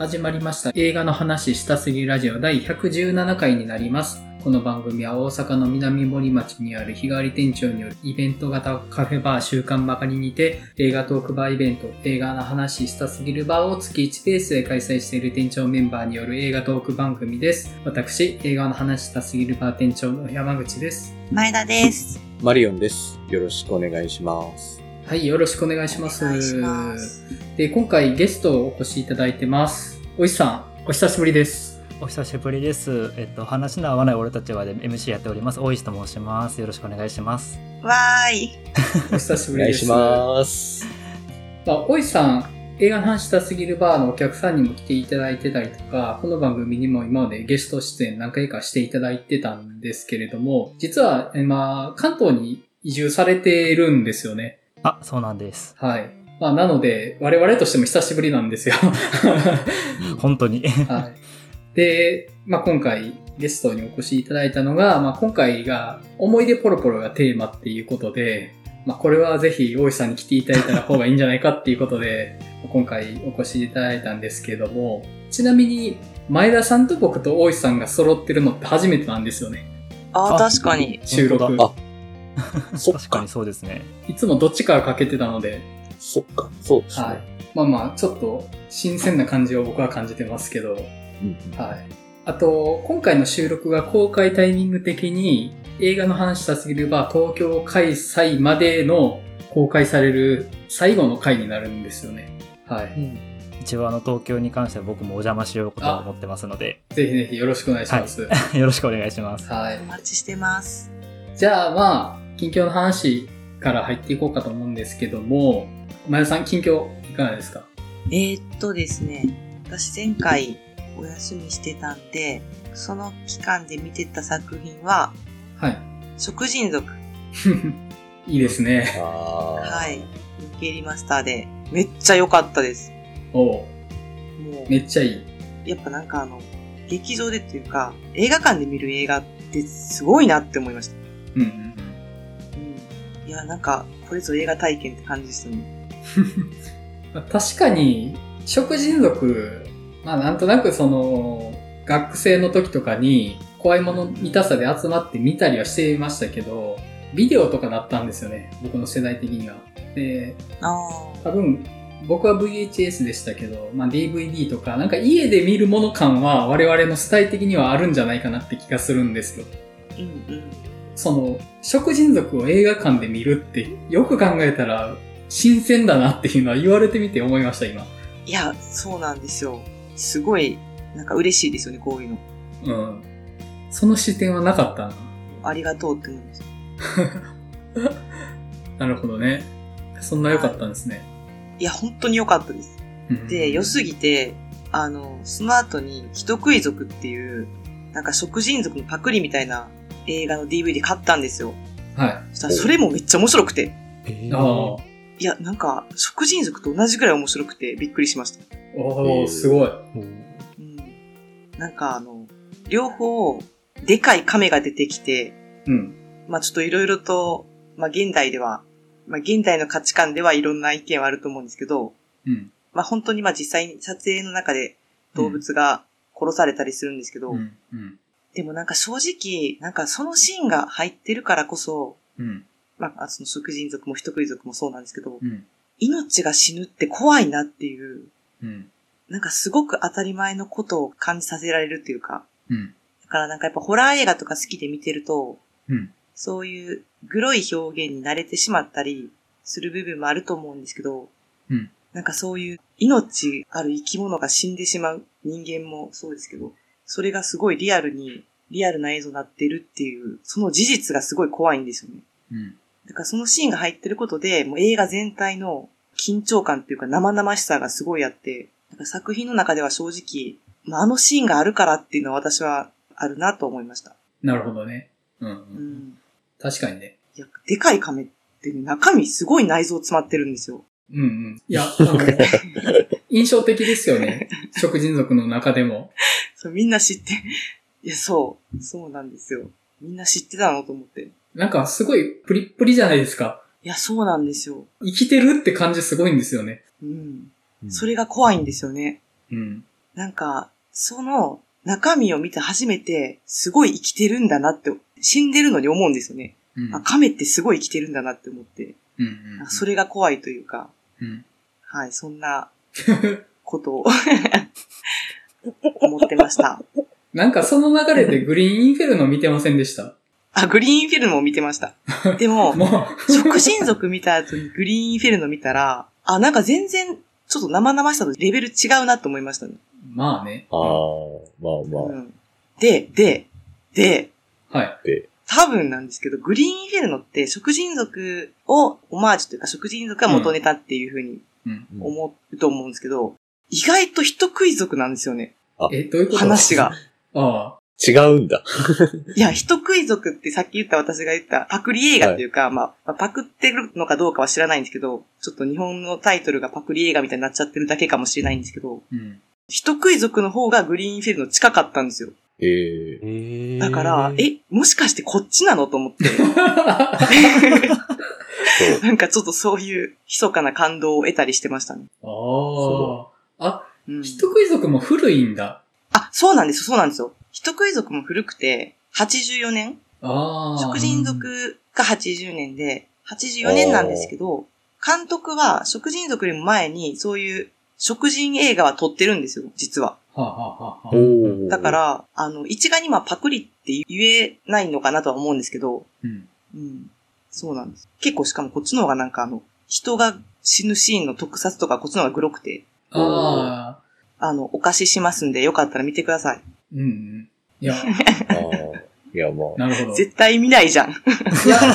始まりました映画の話したすぎるラジオ第117回になります。この番組は大阪の南森町にある日替わり店長によるイベント型カフェバー週刊ばかりにて映画トークバーイベント映画の話したすぎるバーを月1ペースで開催している店長メンバーによる映画トーク番組です。私、映画の話したすぎるバー店長の山口です。前田です。マリオンです。よろしくお願いします。はい、よろしくお願いします。お願いしますで、今回ゲストをお越しいただいてます。おいしさん、お久しぶりです。お久しぶりです。えっと、話の合わない俺たちはで MC やっております。大石と申します。よろしくお願いします。わーい。お久しおぶりです。願いします。まあ、おいさん、映画の話したすぎるバーのお客さんにも来ていただいてたりとか、この番組にも今までゲスト出演何回かしていただいてたんですけれども、実は、えまあ、関東に移住されてるんですよね。あ、そうなんです。はい。まあ、なので、我々としても久しぶりなんですよ。本当に。はい。で、まあ、今回ゲストにお越しいただいたのが、まあ、今回が思い出ポロポロがテーマっていうことで、まあ、これはぜひ大石さんに来ていただいた方がいいんじゃないかっていうことで、今回お越しいただいたんですけども、ちなみに前田さんと僕と大石さんが揃ってるのって初めてなんですよね。あー、あ確かに。収録。あ そっ確かにか。そうですね。いつもどっちかがかけてたので、そっか。そうですね。はい。まあまあ、ちょっと新鮮な感じを僕は感じてますけど、うんはい。あと、今回の収録が公開タイミング的に映画の話したすぎるバー東京開催までの公開される最後の回になるんですよね。はい。一応あの東京に関しては僕もお邪魔しようと思ってますので、ぜひぜひよろしくお願いします。はい。よろしくお願いします。お待ちしてます。じゃあまあ、近況の話から入っていこうかと思うんですけども、前田さん近況いかがですか？えー、っとですね、私前回お休みしてたんで、その期間で見てた作品は、はい。食人族。いいですね。はい。日経リマスターで、めっちゃ良かったです。おうもう、めっちゃいい。やっぱなんかあの、劇場でっていうか、映画館で見る映画ってすごいなって思いました。うんうんいや、なんか、これぞ映画体験って感じですよね。まあ確かに、食人族、まあなんとなくその、学生の時とかに怖いもの見たさで集まって見たりはしていましたけど、ビデオとかだったんですよね。僕の世代的には。で、あ多分、僕は VHS でしたけど、まあ DVD とか、なんか家で見るもの感は我々のスタイル的にはあるんじゃないかなって気がするんですよ。あ。うんうん。その、食人族を映画館で見るって、よく考えたら、新鮮だなっていうのは言われてみて思いました、今。いや、そうなんですよ。すごい、なんか嬉しいですよね、こういうの。うん。その視点はなかったな。ありがとうって思いました。なるほどね。そんな良かったんですね。いや、本当に良かったです。うんで、良すぎて、あの、その後に、人食い族っていう、なんか食人族のパクリみたいな映画の DVD 買ったんですよ。はそしたらそれもめっちゃ面白くて。い。ああ。いや、なんか、食人族と同じぐらい面白くてびっくりしました。おー、すごい。うん。なんかあの、両方、でかい亀が出てきて、うん。まあちょっといろいろと、まあ現代では、まあ現代の価値観ではいろんな意見はあると思うんですけど、うん。まあ本当にまあ実際に撮影の中で動物が殺されたりするんですけど、うん。うん。でもなんか正直、なんかそのシーンが入ってるからこそ、うん。まあその食人族も人食い族もそうなんですけど、うん。命が死ぬって怖いなっていう、うん。なんかすごく当たり前のことを感じさせられるっていうか、うん。だからなんかやっぱホラー映画とか好きで見てると、うん。そういうグロい表現に慣れてしまったりする部分もあると思うんですけど、うん。なんかそういう命ある生き物が死んでしまう人間もそうですけど、それがすごいリアルに、リアルな映像になってるっていう、その事実がすごい怖いんですよね。うん。だからそのシーンが入ってることで、もう映画全体の緊張感っていうか生々しさがすごいあって、作品の中では正直、まあ、あのシーンがあるからっていうのは私はあるなと思いました。なるほどね。うん。う。うんん。確かにね。いや、でかい亀ってね、中身すごい内臓詰まってるんですよ。うんうん。いや、あの、印象的ですよね。食人族の中でも。そうみんな知って、いや、そう、そうなんですよ。みんな知ってたのと思って。いなんかすごいプリップリじゃないですか。や、そうなんですよ。生きてるって感じすごいんですよね。うん。うんそれが怖いんですよね。うん。なんか、その中身を見て初めて、すごい生きてるんだなって、死んでるのに思うんですよね。うん。あ、亀ってすごい生きてるんだなって思って、うんうんうん。それが怖いというか、うん。はい、そんなことを思ってました。なんかその流れでグリーンインフェルノ見てませんでした？あ、グリーンフィルムを見てました。でも、も食人族見た後にグリーンフィルム見たら、あ、なんか全然、ちょっと生々しさとレベル違うなと思いましたね。う、まあね。ああ、まあまあ。うん。で、で、で、はい。多分なんですけど、グリーンフィルノって食人族をオマージュというか食人族が元ネタっていうふうに思うと思うんですけど、意外と人食い族なんですよね。え、どういうこと？話が。。あ違うんだ。いや、人食い族ってさっき言った私が言ったパクリ映画というか、まあ、まあパクってるのかどうかは知らないんですけど、ちょっと日本のタイトルがパクリ映画みたいになっちゃってるだけかもしれないんですけど、あ。うん。人食い族の方がグリーンフィルの近かったんですよ。えええだから、え、もしかしてこっちなの？と思って。なんかちょっとそういう密かな感動を得たりしてましたね。ああ。あ、うん、人食い族も古いんだ。あ、そうなんですよ、そうなんですよ。人食い族も古くて、84年ああ。食人族が80年で、84年なんですけど、監督は食人族よりも前にそういう食人映画は撮ってるんですよ、実は。はあ、はあはあだか、ら、あの、一概にまあパクリって言えないのかなとは思うんですけど、うん。うん。そうなんです。結構しかもこっちの方がなんかあの、人が死ぬシーンの特撮とかこっちの方がグロくて、ああ。あの、お貸ししますんでよかったら見てください。うんうん。いや、ああ。いや、まあ、なるほど。い絶対見ないじゃん。や、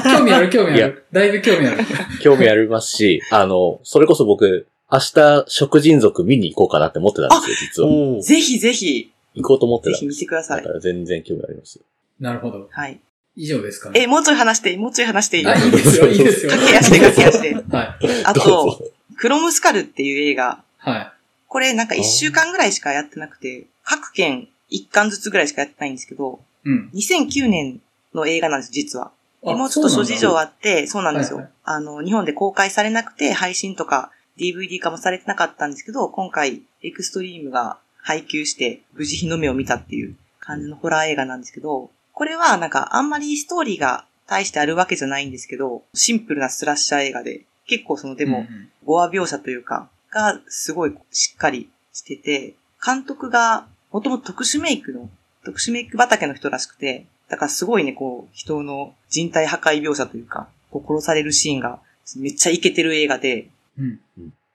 興味ある、興味あいやる。だいぶ興味ある。興味ありますし、あの、それこそ僕、明日、食人族見に行こうかなって思ってたんですよ、実は。ぜひぜひ、行こうと思ってぜひたんです。見てくださいだか。ら全然興味あります。なるほど。はい。以上ですかね。え、もうちょい話していい？もうちょい話していい？あ、いいですよ、いいですよ。駆け足で駆け足で。はい。あと、ぞ。クロムスカルっていう映画、はい。これなんか一週間ぐらいしかやってなくて、各県一巻ずつぐらいしかやってないんですけど、うん。2009年の映画なんです、実は。もうちょっと諸事情は。あって、そうなんですよ。はいはいあの、日本で公開されなくて、配信とか DVD 化もされてなかったんですけど、今回、エクストリームが配給して、無事日の目を見たっていう感じのホラー映画なんですけど、これはなんかあんまりストーリーが大してあるわけじゃないんですけど、シンプルなスラッシャー映画で、結構そのでも、ゴア描写というか、がすごいしっかりしてて、監督がもともと特殊メイクの、特殊メイク畑の人らしくて、だからすごいね、こう、人の人体破壊描写というか、こう殺されるシーンがめっちゃイケてる映画で、うん。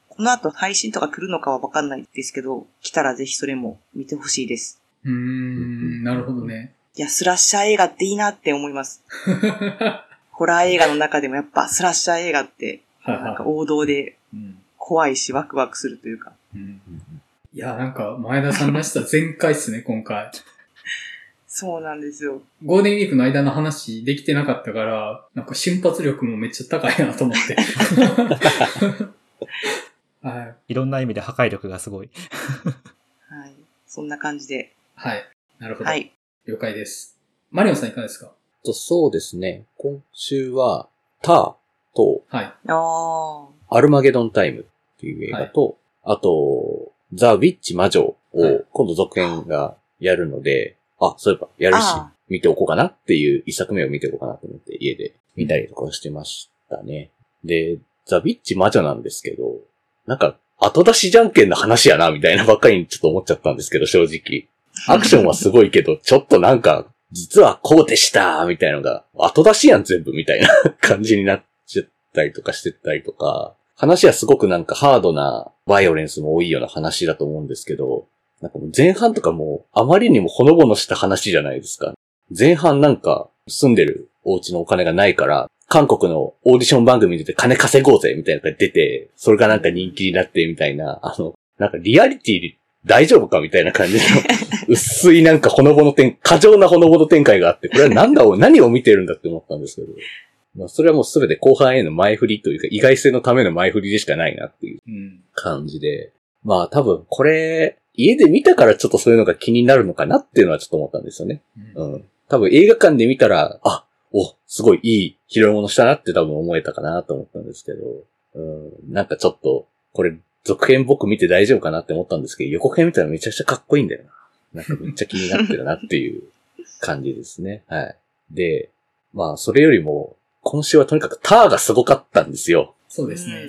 この後配信とか来るのかはわかんないですけど、来たらぜひそれも見てほしいです。うーん、なるほどね。いや、スラッシャー映画っていいなって思います。ホラー映画の中でもやっぱスラッシャー映画って、なんか王道でうん怖いしワクワクするというか。うんいや、なんか、前田さんらしさ全開っすね、今回。そうなんですよ。ゴールデンウィークの間の話できてなかったから、なんか瞬発力もめっちゃ高いなと思って。はい。いろんな意味で破壊力がすごい。はい。そんな感じで。はい。なるほど。はい。了解です。マリオンさんいかがですか？とそうですね。今週は、ターと、はい。ああ。アルマゲドンタイムっていう映画と、あと、ザ・ウィッチ魔女はいを今度続編がやるので、あ、そういえばやるしあ、見ておこうかなっていう一作目を見ておこうかなと思って家で見たりとかしてましたね。で、ザ・ウィッチ魔女なんですけど、なんか後出しじゃんけんの話やなみたいなばっかりにちょっと思っちゃったんですけど、正直。アクションはすごいけど、ちょっとなんか、実はこうでしたみたいなのが、後出しやん全部みたいな感じになっちゃったりとかしてたりとか、話はすごくなんかハードなバイオレンスも多いような話だと思うんですけど、なんかもう前半とかもあまりにもほのぼのした話じゃないですか。前半なんか住んでるお家のお金がないから、韓国のオーディション番組出て金稼ごうぜみたいなのが出て、それがなんか人気になってみたいな、あの、なんかリアリティ大丈夫かみたいな感じの薄いなんかほのぼの展、過剰なほのぼの展開があって、これは何だを、何を見てるんだって思ったんですけど、まあそれはもうすべて後半への前振りというか意外性のための前振りでしかないなっていううん。感じで。まあ多分これ、家で見たからちょっとそういうのが気になるのかなっていうのはちょっと思ったんですよね。うんうん。多分映画館で見たら、あ、お、すごいいい拾い物したなって多分思えたかなと思ったんですけど、うん、なんかちょっと、これ続編僕見て大丈夫かなって思ったんですけど、予告編見たらめちゃくちゃかっこいいんだよな。なんかめっちゃ気になってるなっていう感じですね。はい。で、まあ、それよりも、今週はとにかくターがすごかったんですよ。そうですね。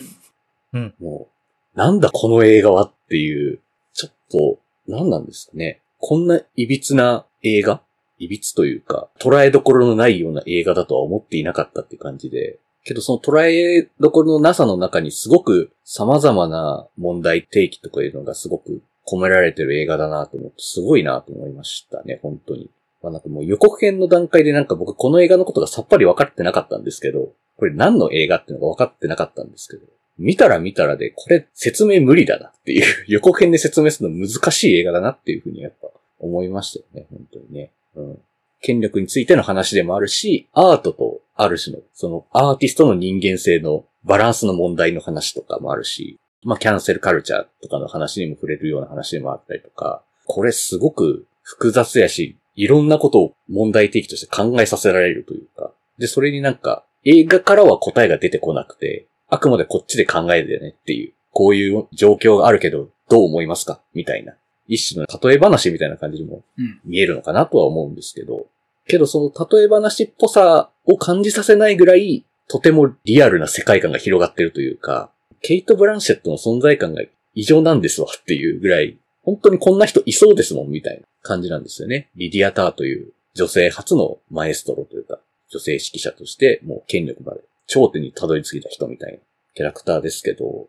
もう、なんだこの映画はっていう、ちょっと、何なんですかね。こんな歪な映画？歪というか、捉えどころのないような映画だとは思っていなかったっていう感じで、けどその捉えどころのなさの中にすごく様々な問題提起とかいうのがすごく込められてる映画だなと思って、すごいなと思いましたね、本当に。まあなんかもう予告編の段階でなんか僕この映画のことがさっぱり分かってなかったんですけど、これ何の映画っていうのが分かってなかったんですけど、見たら見たらでこれ説明無理だなっていう、予告編で説明するの難しい映画だなっていうふうにやっぱ思いましたよね、本当にね。うん。権力についての話でもあるし、アートとある種の、そのアーティストの人間性のバランスの問題の話とかもあるし、まあキャンセルカルチャーとかの話にも触れるような話でもあったりとか、これすごく複雑やし、いろんなことを問題提起として考えさせられるというか、で、それになんか映画からは答えが出てこなくて、あくまでこっちで考えてねっていう、こういう状況があるけど、どう思いますか？みたいな。一種の例え話みたいな感じにもうん。見えるのかなとは思うんですけど、けどその例え話っぽさを感じさせないぐらい、とてもリアルな世界観が広がってるというか、ケイト・ブランシェットの存在感が異常なんですわっていうぐらい、本当にこんな人いそうですもんみたいな感じなんですよね。リディア・ターという女性初のマエストロというか、女性指揮者としてもう権力まで頂点にたどり着いた人みたいなキャラクターですけど、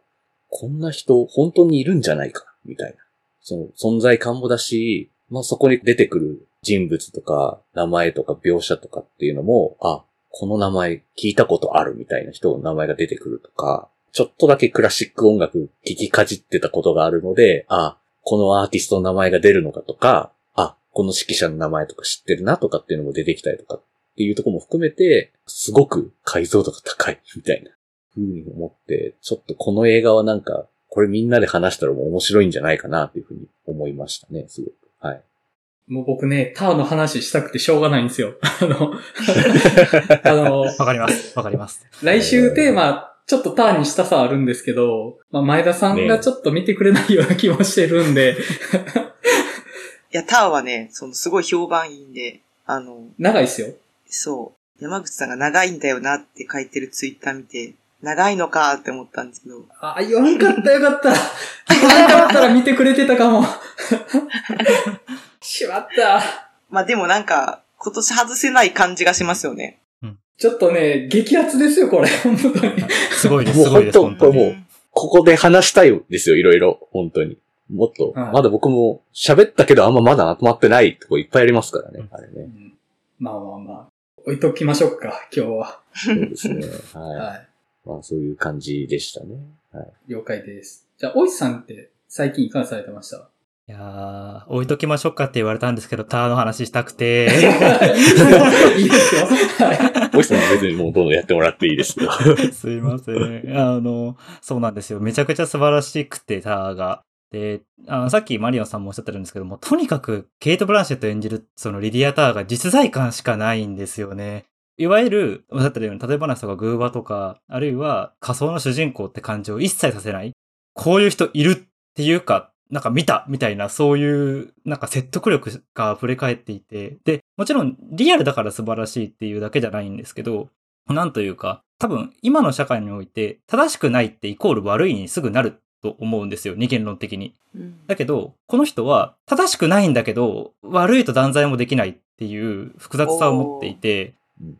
こんな人本当にいるんじゃないかみたいな。その存在感もだし、まあそこに出てくる人物とか名前とか描写とかっていうのも、あ、この名前聞いたことあるみたいな人の名前が出てくるとか、ちょっとだけクラシック音楽聞きかじってたことがあるので、あ、このアーティストの名前が出るのかとか、あ、この指揮者の名前とか知ってるなとかっていうのも出てきたりとかっていうところも含めて、すごく解像度が高いみたいな風に思って、ちょっとこの映画はなんか、これみんなで話したらもう面白いんじゃないかなっていうふうに思いましたね、すごく。はい。もう僕ね、ターの話したくてしょうがないんですよ。あの、あの、わかります。わかります。来週テーマ、ちょっとターンにしたさあるんですけど、まあ、前田さんがちょっと見てくれないような気もしてるんで、いや、ターはね、そのすごい評判いいんで、あの、長いっすよ。そう、山口さんが長いんだよなって書いてるツイッター見て、長いのかって思ったんですけど、あ、言わんかったよかった。言わんかったら見てくれてたかも。しまった。まあでもなんか、今年外せない感じがしますよね。ちょっとね、激アツですよ、これ。本当に。すごいです。もうすごいです、本当に。本当もうここで話したいですよ、いろいろ。本当に。もっと、はいまだ僕も喋ったけどあんままだまとまってないとこいっぱいありますからね、あれね。まあまあまあ。置いときましょうか、今日は。そうですね。はい。はい。まあそういう感じでしたね。はい。了解です。じゃあ、おいさんって最近いかがされてました？いやー、置いときましょうかって言われたんですけど、ターの話したくて。いいですよ。いいですよ。はい。おいさん別にもうどんどんやってもらっていいですよ。すいません。あの、そうなんですよ。めちゃくちゃ素晴らしくて、ターが。で、あのさっきマリオンさんもおっしゃってるんですけども、とにかくケイト・ブランシェット演じるそのリディア・ターが実在感しかないんですよね。いわゆる、おっしゃってるように、例え話とか偶話とか、あるいは仮想の主人公って感情を一切させない。こういう人いるっていうか、なんか見たみたいな、そういう、なんか説得力が溢れ返っていて、で、もちろんリアルだから素晴らしいっていうだけじゃないんですけど、なんというか、多分今の社会において正しくないってイコール悪いにすぐなると思うんですよ、二元論的に。うん。だけど、この人は正しくないんだけど、悪いと断罪もできないっていう複雑さを持っていて。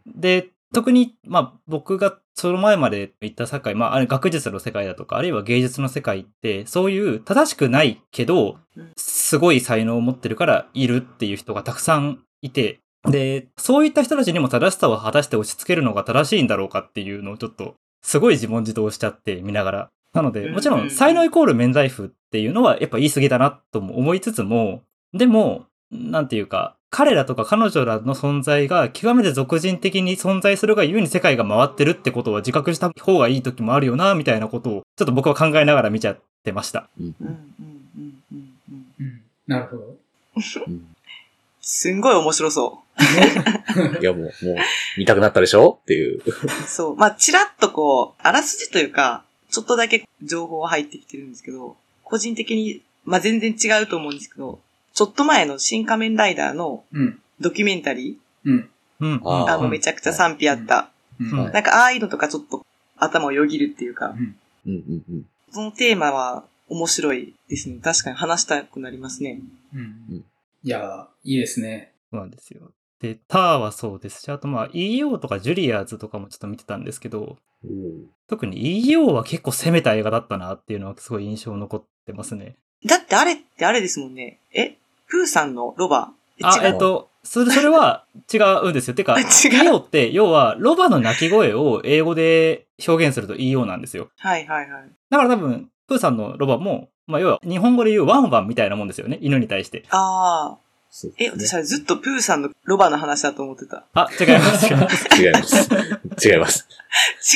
で、特に、まあ僕がその前まで言った世界、まああれ学術の世界だとか、あるいは芸術の世界って、そういう正しくないけどうん、すごい才能を持ってるからいるっていう人がたくさんいて、で、そういった人たちにも正しさを果たして押し付けるのが正しいんだろうかっていうのをちょっと、すごい自問自答しちゃって見ながら。なので、もちろん才能イコール免罪符っていうのはやっぱ言い過ぎだなとも思いつつも、でも、なんていうか、彼らとか彼女らの存在が極めて俗人的に存在するがゆえに世界が回ってるってことは自覚した方がいい時もあるよな、みたいなことをちょっと僕は考えながら見ちゃってました。うんうんうんうんうん。なるほど。うんすんごい面白そいやもう、もう、見たくなったでしょ？っていう。う。そう。まあ、ちらっとこう、あらすじというか、ちょっとだけ情報は入ってきてるんですけど、個人的に、まあ、全然違うと思うんですけど、ちょっと前の新仮面ライダーのうん。ドキュメンタリうん。うん。あー、あの、めちゃくちゃ賛否あった。うん。はいなんか、ああいうのとかちょっと頭をよぎるっていうか、うんうんうんうん。そのテーマは面白いですね。確かに話したくなりますね。うん。いやー、いいですね。そうなんですよ。で、ターはそうですし、あとまあ EO とかジュリアーズとかもちょっと見てたんですけど、特に EO は結構攻めた映画だったなっていうのはすごい印象残ってますね。だってあれってあれですもんね。え？プーさんのロバえあ、違うえっと、それ、それは違うんですよ。てか、違う EO って要はロバの鳴き声を英語で表現すると EO なんですよ。はいはいはい。だから多分、プーさんのロバも、まあ要は日本語で言うワンワンみたいなもんですよね。犬に対して。ああ。え、私はずっとプーさんのロバの話だと思ってた。あ、違います。違います。違います。違います。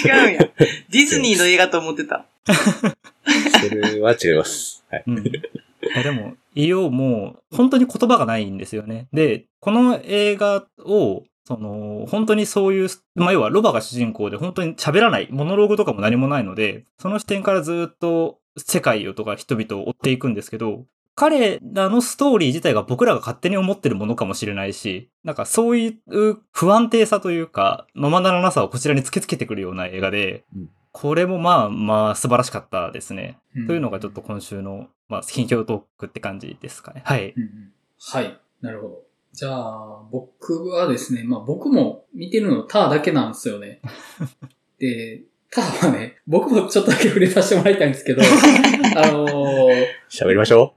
違うんや。ディズニーの映画と思ってた。それは違います。はい。うん。でも、EO も本当に言葉がないんですよね。で、この映画を、その、本当にそういう、まあ、要はロバが主人公で本当に喋らない、モノローグとかも何もないので、その視点からずっと世界をとか人々を追っていくんですけど、彼らのストーリー自体が僕らが勝手に思ってるものかもしれないし、なんかそういう不安定さというか、ままならなさをこちらに突きつけてくるような映画で、うんこれもまあまあ素晴らしかったですね。うんというのがちょっと今週の、まあ、近況トークって感じですかね。はい。うんうんはい。なるほど。じゃあ、僕はですね、まあ僕も見てるのターだけなんですよね。で、ターはね、僕もちょっとだけ触れさせてもらいたいんですけど、あのー喋りましょ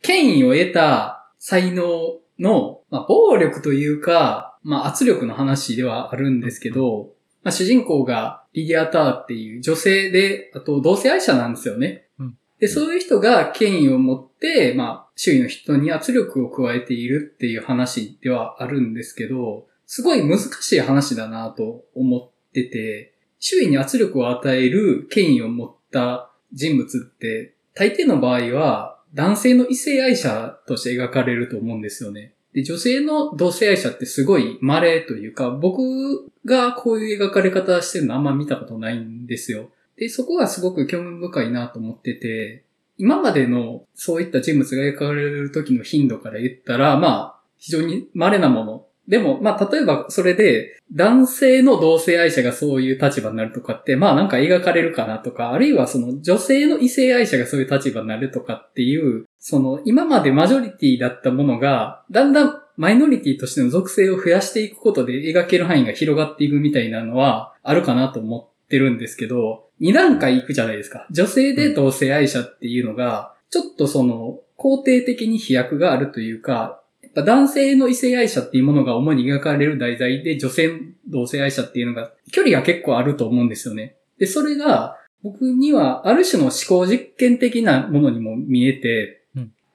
権威を得た才能の、まあ、暴力というか、まあ、圧力の話ではあるんですけど、まあ、主人公がリディア・ターっていう女性で、あと同性愛者なんですよね。うんで、そういう人が権威を持って、まあ、周囲の人に圧力を加えているっていう話ではあるんですけど、すごい難しい話だなと思ってて、周囲に圧力を与える権威を持った人物って、大抵の場合は男性の異性愛者として描かれると思うんですよね。で、女性の同性愛者ってすごい稀というか、僕がこういう描かれ方してるのあんま見たことないんですよ。で、そこがすごく興味深いなと思ってて、今までのそういった人物が描かれる時の頻度から言ったら、まあ、非常に稀なもの。でも、まあ、例えばそれで、男性の同性愛者がそういう立場になるとかって、まあなんか描かれるかなとか、あるいはその女性の異性愛者がそういう立場になるとかっていう、その今までマジョリティだったものが、だんだんマイノリティとしての属性を増やしていくことで描ける範囲が広がっていくみたいなのはあるかなと思ってるんですけど、二段階いくじゃないですか。女性で同性愛者っていうのが、ちょっとその肯定的に飛躍があるというか、男性の異性愛者っていうものが主に描かれる題材で女性同性愛者っていうのが距離が結構あると思うんですよね。で、それが僕にはある種の思考実験的なものにも見えて、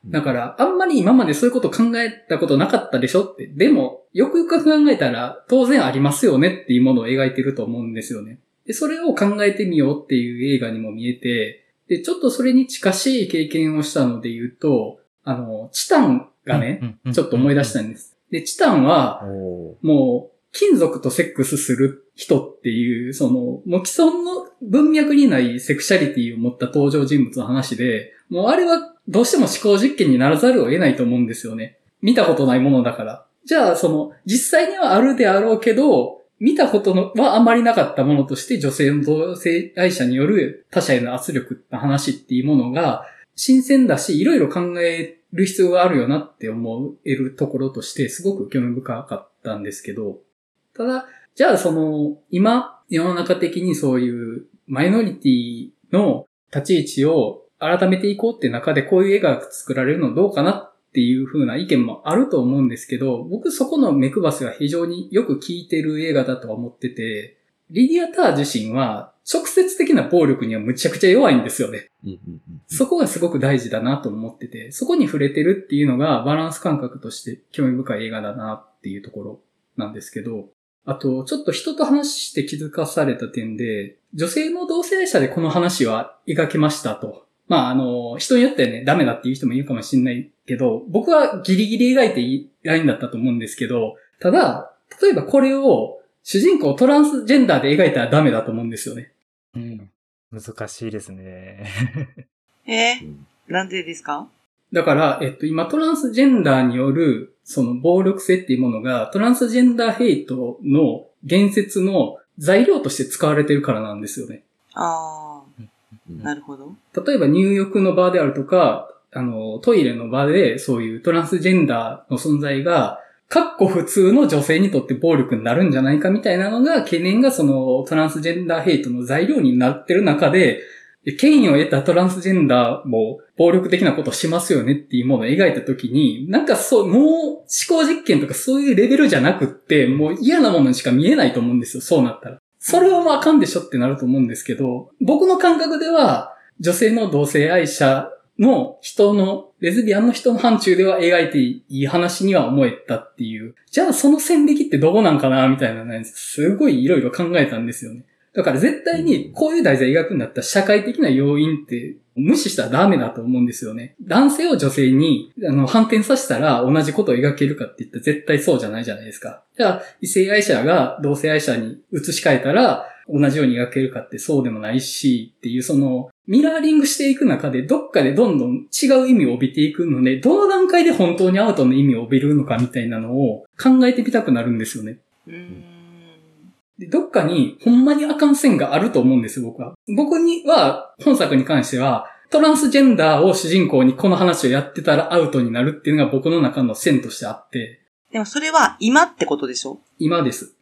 だから、あんまり今までそういうこと考えたことなかったでしょって。でも、よくよく考えたら、当然ありますよねっていうものを描いてると思うんですよね。で、それを考えてみようっていう映画にも見えて、で、ちょっとそれに近しい経験をしたので言うと、あの、チタンがね、ちょっと思い出したんです。で、チタンは、おもう、金属とセックスする人っていう、その、もう既存の文脈にないセクシャリティを持った登場人物の話で、もうあれはどうしても思考実験にならざるを得ないと思うんですよね。見たことないものだから。じゃあ、その、実際にはあるであろうけど、見たことのはあまりなかったものとして女性の同性愛者による他者への圧力の話っていうものが新鮮だし、いろいろ考える必要があるよなって思えるところとしてすごく興味深かったんですけど、ただ、じゃあその、今、世の中的にそういうマイノリティの立ち位置を改めていこうって中でこういう絵が作られるのどうかなっていう風な意見もあると思うんですけど、僕そこの目配せが非常によく効いてる映画だとは思ってて、リディア・ター自身は直接的な暴力にはむちゃくちゃ弱いんですよね。うんうんうんそこがすごく大事だなと思ってて、そこに触れてるっていうのがバランス感覚として興味深い映画だなっていうところなんですけど、あと、ちょっと人と話して気づかされた点で、女性の同性愛者でこの話は描けましたと。まあ、あの、人によってはね、ダメだっていう人もいるかもしれないけど、僕はギリギリ描いていいラインだったと思うんですけど、ただ、例えばこれを主人公トランスジェンダーで描いたらダメだと思うんですよね。うん。難しいですね。え？ーうんなんでですか？だから、えっと、今トランスジェンダーによる、その暴力性っていうものが、トランスジェンダーヘイトの言説の材料として使われてるからなんですよね。あうんあ、なるほど。例えば入浴の場であるとか、あの、トイレの場でそういうトランスジェンダーの存在が、かっこ普通の女性にとって暴力になるんじゃないかみたいなのが、懸念がそのトランスジェンダーヘイトの材料になってる中で、権威を得たトランスジェンダーも暴力的なことをしますよねっていうものを描いたときに、なんかそう、もう思考実験とかそういうレベルじゃなくって、もう嫌なものにしか見えないと思うんですよ、そうなったら。それはまああかんでしょってなると思うんですけど、僕の感覚では、女性の同性愛者の人の、レズビアンの人の範疇では描いていい話には思えたっていう。じゃあその線引きってどこなんかなみたいなね、すごいいろいろ考えたんですよね。だから絶対にこういう題材描くんだったら社会的な要因って無視したらダメだと思うんですよね。男性を女性にあの反転させたら同じことを描けるかって言ったら絶対そうじゃないじゃないですか。じゃあ異性愛者が同性愛者に移し替えたら同じように描けるかってそうでもないしっていうそのミラーリングしていく中でどっかでどんどん違う意味を帯びていくので、どの段階で本当にアウトの意味を帯びるのかみたいなのを考えてみたくなるんですよね。うーん。で、どっかにほんまにあかん線があると思うんですよ、僕は。僕には、本作に関しては、トランスジェンダーを主人公にこの話をやってたらアウトになるっていうのが僕の中の線としてあって、でもそれは今ってことでしょ？今です。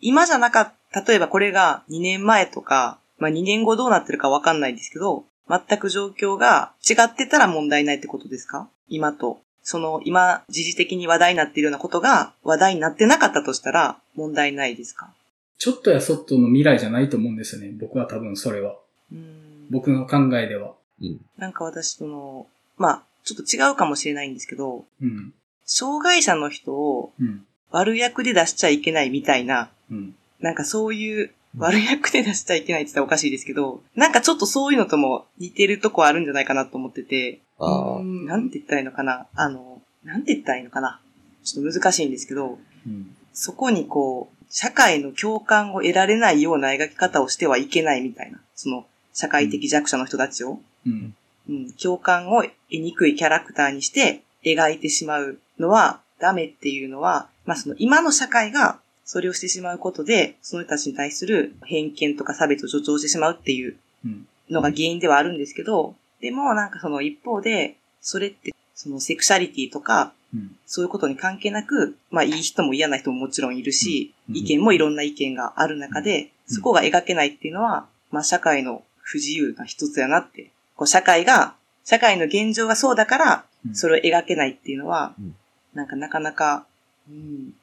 今じゃなかった、例えばこれが2年前とか、まあ2年後どうなってるかわかんないですけど、全く状況が違ってたら問題ないってことですか？今と。その今、時事的に話題になっているようなことが話題になってなかったとしたら問題ないですか？ちょっとやそっとの未来じゃないと思うんですよね。僕は多分それは。うーん。僕の考えでは。うん。なんか私その、まあ、ちょっと違うかもしれないんですけど、うん。障害者の人をうん。悪役で出しちゃいけないみたいな、うん。なんかそういう悪役で出しちゃいけないって言ったらおかしいですけど、なんかちょっとそういうのとも似てるとこあるんじゃないかなと思ってて、あなんて言ったらいいのかな。あの、なんて言ったらいいのかな。ちょっと難しいんですけど、うん。そこにこう、社会の共感を得られないような描き方をしてはいけないみたいな、その、社会的弱者の人たちを、うん。うん、共感を得にくいキャラクターにして描いてしまうのはダメっていうのは、まあその今の社会がそれをしてしまうことで、その人たちに対する偏見とか差別を助長してしまうっていううん。のが原因ではあるんですけど、でもなんかその一方で、それってそのセクシャリティとか、うん。そういうことに関係なく、まあいい人も嫌な人ももちろんいるし、うん意見もいろんな意見がある中で、うんそこが描けないっていうのは、まあ社会の不自由な一つやなって。こう社会が、社会の現状がそうだからう、んそれを描けないっていうのは、うんなんかなかなか、うん、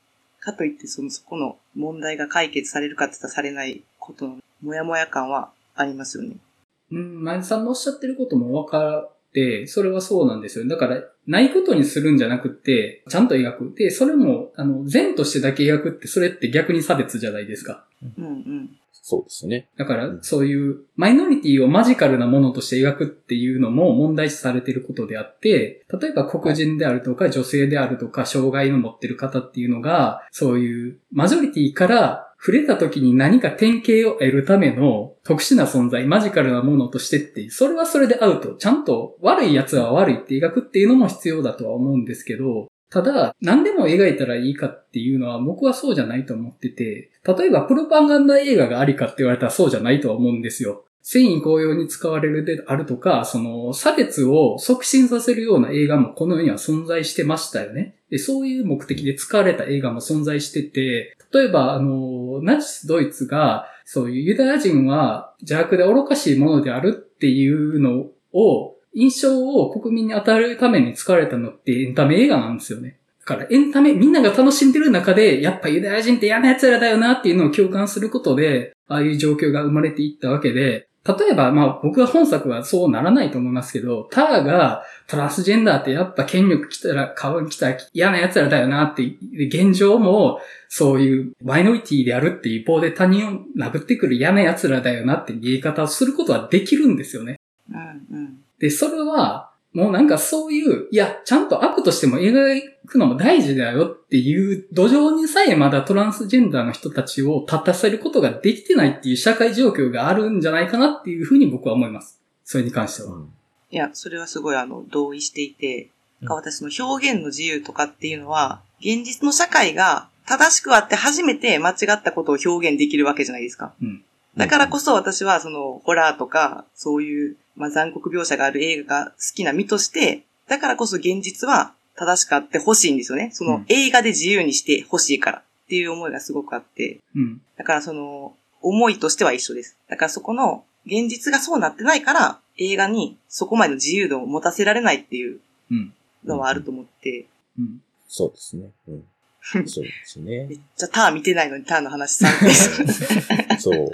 かといってその、そこの問題が解決されるかって言ったらされないことの、もやもや感はありますよね。うん、前田さんのおっしゃってることもわか、それはそうなんですよ。だから、ないことにするんじゃなくて、ちゃんと描く。で、それも、あの、善としてだけ描くって、それって逆に差別じゃないですか。うんうん。そうですね。だから、そういう、マイノリティをマジカルなものとして描くっていうのも問題視されていることであって、例えば黒人であるとか、女性であるとか、障害を持ってる方っていうのが、そういう、マジョリティから触れた時に何か典型を得るための特殊な存在、マジカルなものとしてって、それはそれでアウト。ちゃんと悪い奴は悪いって描くっていうのも必要だとは思うんですけど、ただ、何でも描いたらいいかっていうのは僕はそうじゃないと思ってて、例えばプロパンガンダ映画がありかって言われたらそうじゃないとは思うんですよ。繊維紅葉に使われるであるとか、その差別を促進させるような映画もこの世には存在してましたよね。で、そういう目的で使われた映画も存在してて、例えばあの、ナチスドイツが、そういうユダヤ人は邪悪で愚かしいものであるっていうのを、印象を国民に与えるために使われたのってエンタメ映画なんですよね。だからエンタメ、みんなが楽しんでる中で、やっぱユダヤ人って嫌な奴らだよなっていうのを共感することで、ああいう状況が生まれていったわけで、例えば、まあ僕は本作はそうならないと思いますけど、ターがトランスジェンダーってやっぱ権力来たら、顔に来たら嫌な奴らだよなって、で現状もそういうマイノリティであるっていう一方で他人を殴ってくる嫌な奴らだよなって言い方をすることはできるんですよね。うんうん。で、それは、もうなんかそういう、いや、ちゃんと悪としても描くのも大事だよっていう土壌にさえまだトランスジェンダーの人たちを立たせることができてないっていう社会状況があるんじゃないかなっていうふうに僕は思います。それに関しては。いや、それはすごいあの、同意していて、うん私の表現の自由とかっていうのは、現実の社会が正しくあって初めて間違ったことを表現できるわけじゃないですか。うんだからこそ私はその、ホラーとか、そういう、まあ、残酷描写がある映画が好きな身として、だからこそ現実は正しくあってほしいんですよね。そうのん映画で自由にしてほしいからっていう思いがすごくあって、うん。だからその、思いとしては一緒です。だからそこの、現実がそうなってないから、映画にそこまでの自由度を持たせられないっていううん。のはあると思って、うん。そうですね。うん。そうですねめ。っちゃターン見てないのにターンの話さんです。そう。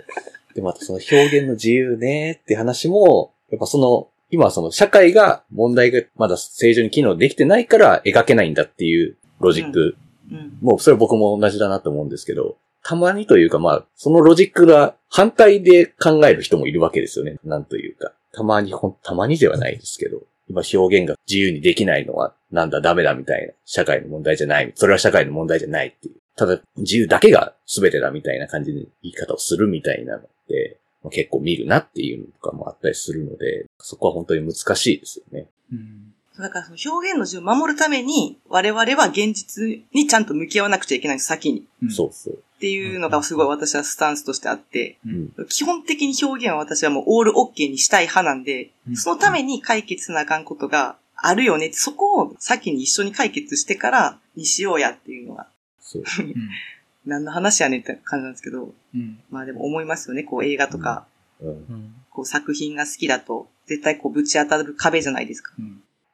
で、またその表現の自由ねって話も、やっぱその、今はその社会が問題がまだ正常に機能できてないから描けないんだっていうロジック。うん。もうそれは僕も同じだなと思うんですけど、たまにというかまあ、そのロジックが反対で考える人もいるわけですよね。なんというか。たまにほん、たまにではないですけど、今表現が自由にできないのはなんだダメだみたいな。社会の問題じゃない。それは社会の問題じゃないっていう。ただ、自由だけが全てだみたいな感じで言い方をするみたいなので、結構見るなっていうのとかもあったりするので、そこは本当に難しいですよね。うん。だからその表現の自由を守るために、我々は現実にちゃんと向き合わなくちゃいけないんです、先に。うんそうそう。っていうのがすごい私はスタンスとしてあって、うん。基本的に表現は私はもうオールオッケーにしたい派なんで、うんそのために解決せなあかんことがあるよねそこを先に一緒に解決してからにしようやっていうのが、そう。うん。何の話やねんって感じなんですけど、うん。まあでも思いますよね、こう映画とか、うん。うんこう作品が好きだと、絶対こうぶち当たる壁じゃないですか。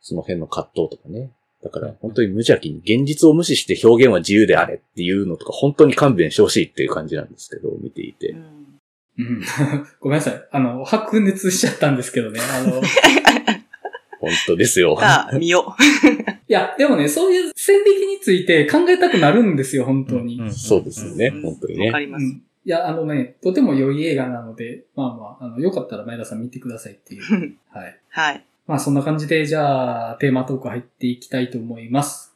うん。その辺の葛藤とかね。だから本当に無邪気に現実を無視して表現は自由であれっていうのとか本当に勘弁してほしいっていう感じなんですけど、見ていてう。ん。うん。ごめんなさい。あの、白熱しちゃったんですけどね。あの、い 本当ですよ。さあ、見よや、でもね、そういう線引きについて考えたくなるんですよ、本当に。んそうですよねう。。本当にね。わかります。うん。いや、あのね、とても良い映画なので、まあまあ、あの、よかったら前田さん見てくださいっていう。はい。はい。まあそんな感じで、じゃあ、テーマトーク入っていきたいと思います。